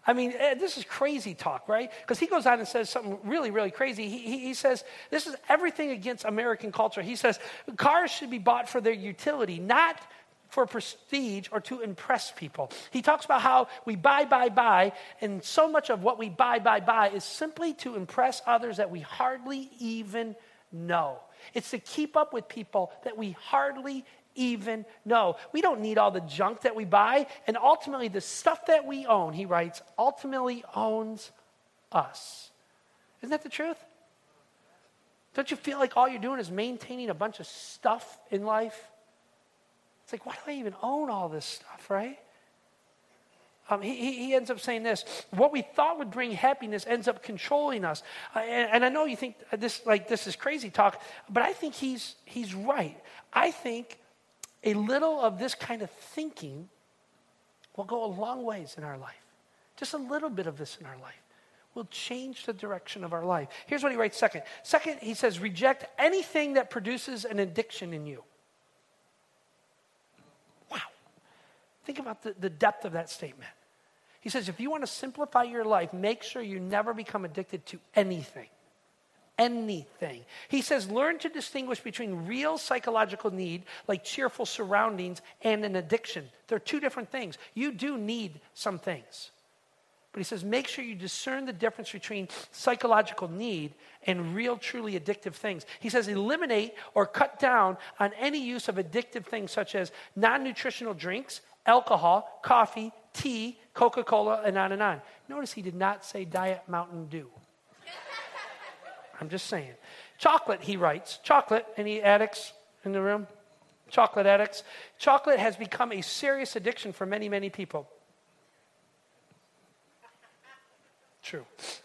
I mean, eh, this is crazy talk, right? Because he goes on and says something really, really crazy. He, he, he, says, This is everything against American culture. He says, Cars should be bought for their utility, not for prestige or to impress people. He talks about how we buy, buy, buy, and so much of what we buy, buy, buy is simply to impress others that we hardly even know. It's to keep up with people that we hardly even know. We don't need all the junk that we buy. And ultimately, the stuff that we own, he writes, ultimately owns us. Isn't that the truth? Don't you feel like all you're doing is maintaining a bunch of stuff in life? It's like, why do I even own all this stuff, right? Um, he, he ends up saying this what we thought would bring happiness ends up controlling us uh, and, and, i know you think this like this is crazy talk but i think he's he's right i think a little of this kind of thinking will go a long ways in our life. Just a little bit of this in our life will change the direction of our life. Here's what he writes second. Second, he says, reject anything that produces an addiction in you. Wow. Think about the, the depth of that statement. He says, if you want to simplify your life, make sure you never become addicted to anything anything. He says, learn to distinguish between real psychological need, like cheerful surroundings, and an addiction. They're two different things. You do need some things. But he says, make sure you discern the difference between psychological need and real, truly addictive things. He says, eliminate or cut down on any use of addictive things such as non nutritional drinks, alcohol, coffee, tea, Coca Cola, and on and on. Notice he did not say Diet Mountain Dew. I'm just saying. Chocolate, he writes. Chocolate, any addicts in the room? Chocolate addicts. Chocolate has become a serious addiction for many, many people. True.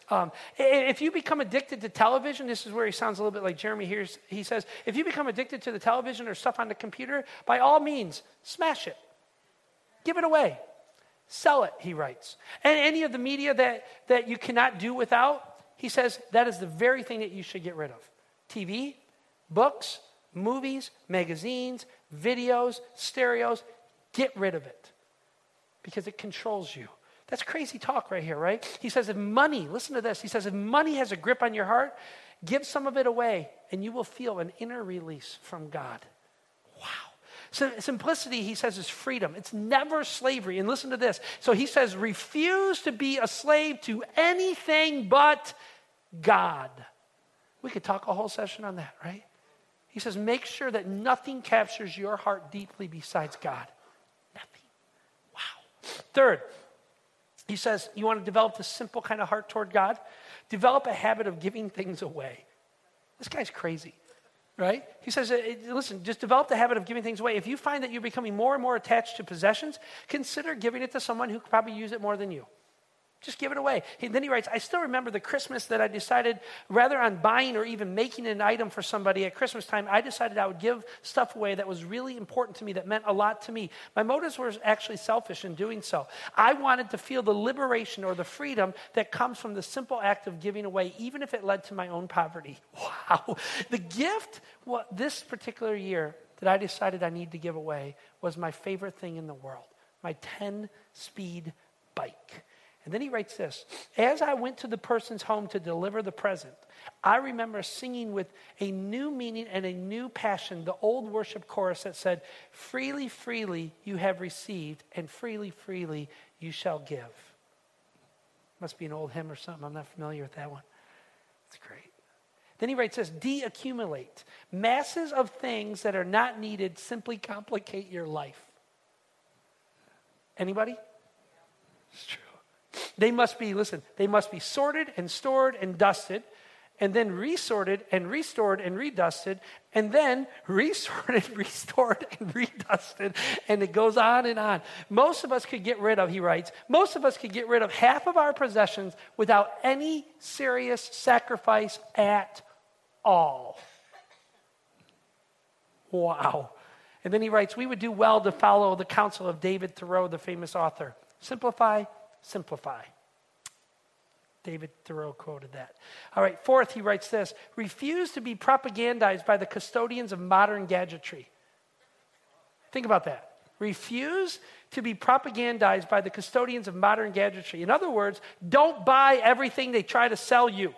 Um, if you become addicted to television, this is where he sounds a little bit like Jeremy here. He says, if you become addicted to the television or stuff on the computer, by all means, smash it. Give it away. Sell it, he writes. And any of the media that, that you cannot do without, he says that is the very thing that you should get rid of TV, books, movies, magazines, videos, stereos. Get rid of it because it controls you. That's crazy talk right here, right? He says, if money, listen to this, he says, if money has a grip on your heart, give some of it away and you will feel an inner release from God. Wow. So simplicity, he says, is freedom. It's never slavery. And listen to this. So he says, refuse to be a slave to anything but God. We could talk a whole session on that, right? He says, make sure that nothing captures your heart deeply besides God. Nothing. Wow. Third, he says, You want to develop this simple kind of heart toward God? Develop a habit of giving things away. This guy's crazy, right? He says, uh, Listen, just develop the habit of giving things away. If you find that you're becoming more and more attached to possessions, consider giving it to someone who could probably use it more than you. Just give it away. He, then he writes, I still remember the Christmas that I decided, rather on buying or even making an item for somebody at Christmas time, I decided I would give stuff away that was really important to me, that meant a lot to me. My motives were actually selfish in doing so. I wanted to feel the liberation or the freedom that comes from the simple act of giving away, even if it led to my own poverty. Wow. The gift this particular year that I decided I need to give away was my favorite thing in the world my 10 speed bike. And then he writes this As I went to the person's home to deliver the present, I remember singing with a new meaning and a new passion the old worship chorus that said, Freely, freely you have received, and freely, freely you shall give. Must be an old hymn or something. I'm not familiar with that one. It's great. Then he writes this de-accumulate. Masses of things that are not needed simply complicate your life. Anybody? It's true. They must be, listen, they must be sorted and stored and dusted, and then resorted and restored and redusted, and then resorted, restored, and redusted. And it goes on and on. Most of us could get rid of, he writes, most of us could get rid of half of our possessions without any serious sacrifice at all. Wow. And then he writes, we would do well to follow the counsel of David Thoreau, the famous author. Simplify, simplify. David Thoreau quoted that. All right, fourth, he writes this refuse to be propagandized by the custodians of modern gadgetry. Think about that. Refuse to be propagandized by the custodians of modern gadgetry. In other words, don't buy everything they try to sell you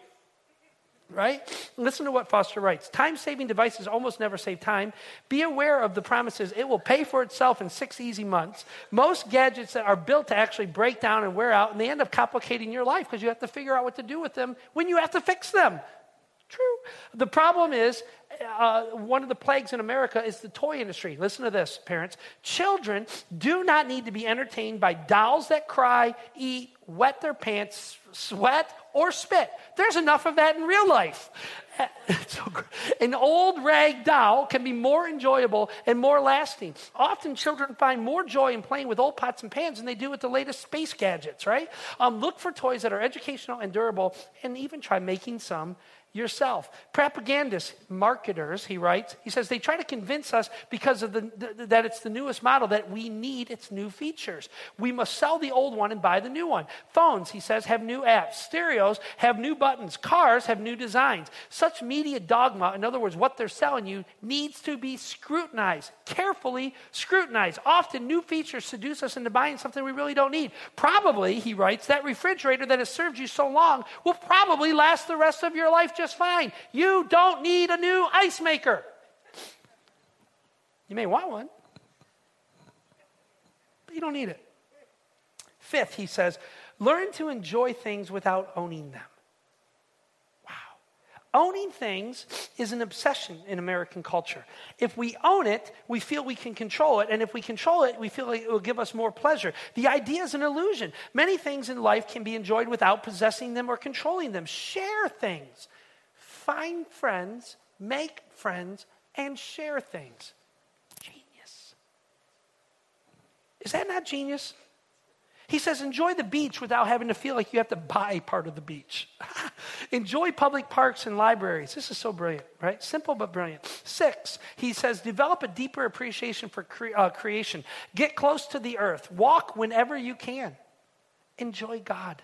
right? Listen to what Foster writes Time saving devices almost never save time. Be aware of the promises. It will pay for itself in six easy months. Most gadgets that are built to actually break down and wear out, and they end up complicating your life because you have to figure out what to do with them when you have to fix them. True. The problem is, uh, one of the plagues in America is the toy industry. Listen to this, parents. Children do not need to be entertained by dolls that cry, eat, wet their pants, sweat, or spit. There's enough of that in real life. An old rag doll can be more enjoyable and more lasting. Often children find more joy in playing with old pots and pans than they do with the latest space gadgets, right? Um, look for toys that are educational and durable, and even try making some yourself. Propagandists, marketers, he writes, he says they try to convince us because of the, that it's the newest model that we need its new features. We must sell the old one and buy the new one. Phones, he says, have new apps. Stereos have new buttons. Cars have new designs. Such media dogma, in other words, what they're selling you, needs to be scrutinized, carefully scrutinized. Often new features seduce us into buying something we really don't need. Probably, he writes, that refrigerator that has served you so long will probably last the rest of your life just just fine. You don't need a new ice maker. You may want one, but you don't need it. Fifth, he says, learn to enjoy things without owning them. Wow. Owning things is an obsession in American culture. If we own it, we feel we can control it. And if we control it, we feel like it will give us more pleasure. The idea is an illusion. Many things in life can be enjoyed without possessing them or controlling them. Share things find friends, make friends, and share things. Genius. Is that not genius? He says, enjoy the beach without having to feel like you have to buy part of the beach. enjoy public parks and libraries. This is so brilliant, right? Simple but brilliant. Six, he says, develop a deeper appreciation for cre- uh, creation. Get close to the earth. Walk whenever you can. Enjoy God.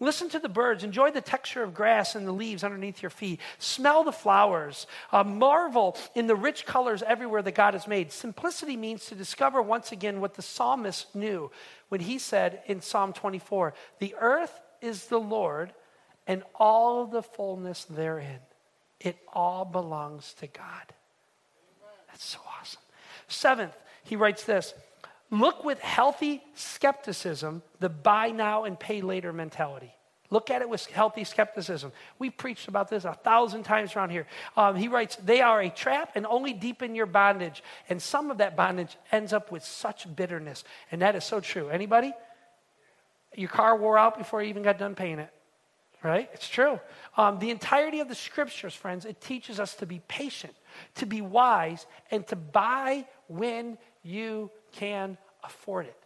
Listen to the birds. Enjoy the texture of grass and the leaves underneath your feet. Smell the flowers. Uh, marvel in the rich colors everywhere that God has made. Simplicity means to discover once again what the psalmist knew when he said in Psalm 24 The earth is the Lord and all the fullness therein. It all belongs to God. That's so awesome. Seventh, he writes this Look with healthy skepticism the buy now and pay later mentality. Look at it with healthy skepticism. We've preached about this a thousand times around here. Um, he writes, They are a trap and only deepen your bondage. And some of that bondage ends up with such bitterness. And that is so true. Anybody? Your car wore out before you even got done paying it, right? It's true. Um, the entirety of the scriptures, friends, it teaches us to be patient, to be wise, and to buy when you can afford it.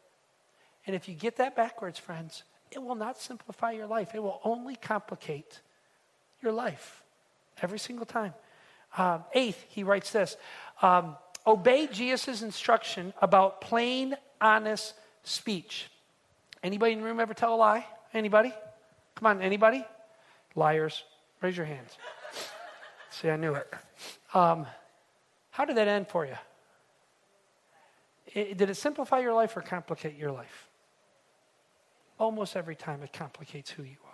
And if you get that backwards, friends, it will not simplify your life. It will only complicate your life every single time. Um, eighth, he writes this um, Obey Jesus' instruction about plain, honest speech. Anybody in the room ever tell a lie? Anybody? Come on, anybody? Liars, raise your hands. See, I knew it. Um, how did that end for you? It, did it simplify your life or complicate your life? Almost every time it complicates who you are.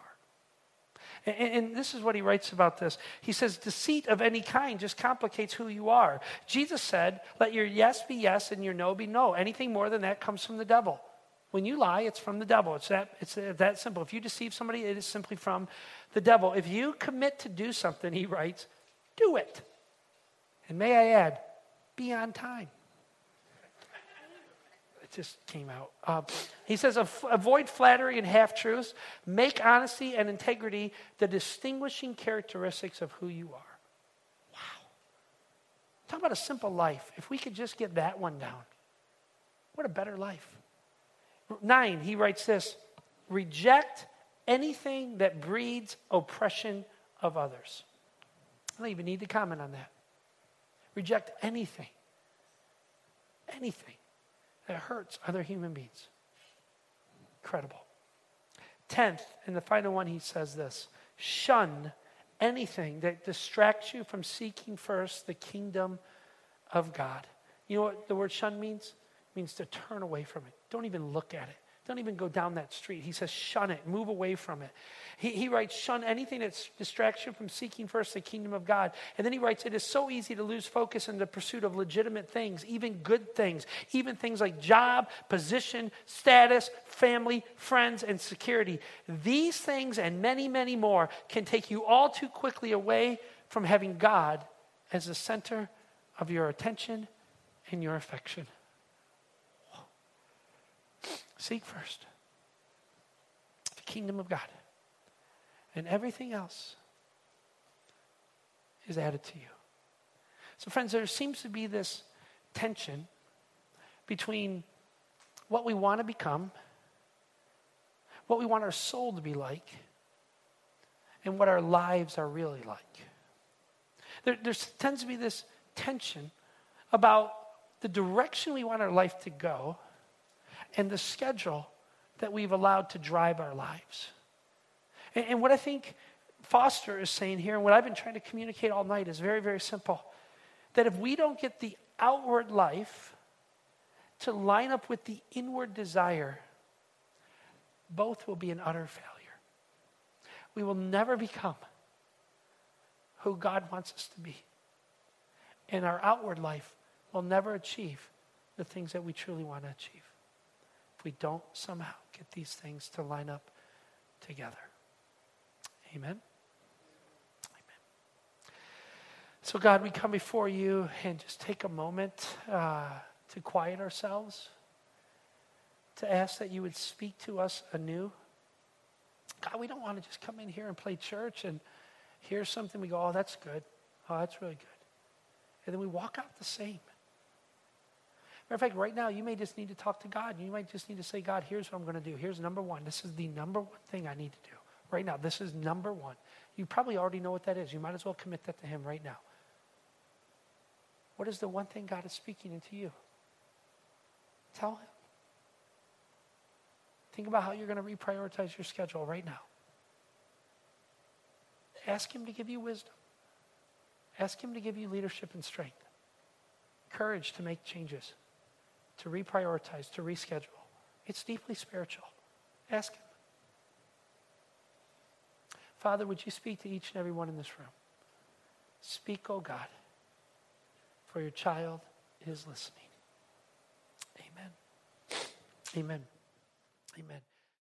And, and, this is what he writes about this. He says, Deceit of any kind just complicates who you are. Jesus said, Let your yes be yes and your no be no. Anything more than that comes from the devil. When you lie, it's from the devil. It's that, it's that simple. If you deceive somebody, it is simply from the devil. If you commit to do something, he writes, do it. And may I add, be on time. Just came out. Uh, he says, avoid flattery and half truths. Make honesty and integrity the distinguishing characteristics of who you are. Wow. Talk about a simple life. If we could just get that one down, what a better life. Nine, he writes this reject anything that breeds oppression of others. I don't even need to comment on that. Reject anything. Anything that hurts other human beings. Incredible. Tenth, and the final one, he says this shun anything that distracts you from seeking first the kingdom of God. You know what the word shun means? It means to turn away from it. Don't even look at it. Don't even go down that street. He says, shun it, move away from it. He, he writes, shun anything that distracts you from seeking first the kingdom of God. And then he writes, it is so easy to lose focus in the pursuit of legitimate things, even good things, even things like job, position, status, family, friends, and security. These things and many, many more can take you all too quickly away from having God as the center of your attention and your affection. Seek first the kingdom of God, and everything else is added to you. So, friends, there seems to be this tension between what we want to become, what we want our soul to be like, and what our lives are really like. There, there tends to be this tension about the direction we want our life to go and the schedule that we've allowed to drive our lives. And, and what I think Foster is saying here, and what I've been trying to communicate all night, is very, very simple. That if we don't get the outward life to line up with the inward desire, both will be an utter failure. We will never become who God wants us to be. And our outward life will never achieve the things that we truly want to achieve if we don't somehow get these things to line up together. Amen. Amen. So, God, we come before you and just take a moment uh, to quiet ourselves, to ask that you would speak to us anew. God, we don't want to just come in here and play church and hear something. We go, oh, that's good. Oh, that's really good. And then we walk out the same. Matter of fact, right now, you may just need to talk to God. You might just need to say, God, here's what I'm going to do. Here's number one. This is the number one thing I need to do. Right now, this is number one. You probably already know what that is. You might as well commit that to Him right now. What is the one thing God is speaking into you? Tell Him. Think about how you're going to reprioritize your schedule right now. Ask Him to give you wisdom. Ask Him to give you leadership and strength, courage to make changes, to reprioritize, to reschedule. It's deeply spiritual. Ask Him. Father, would you speak to each and every one in this room? Speak, oh God, for your child is listening. Amen. Amen. Amen.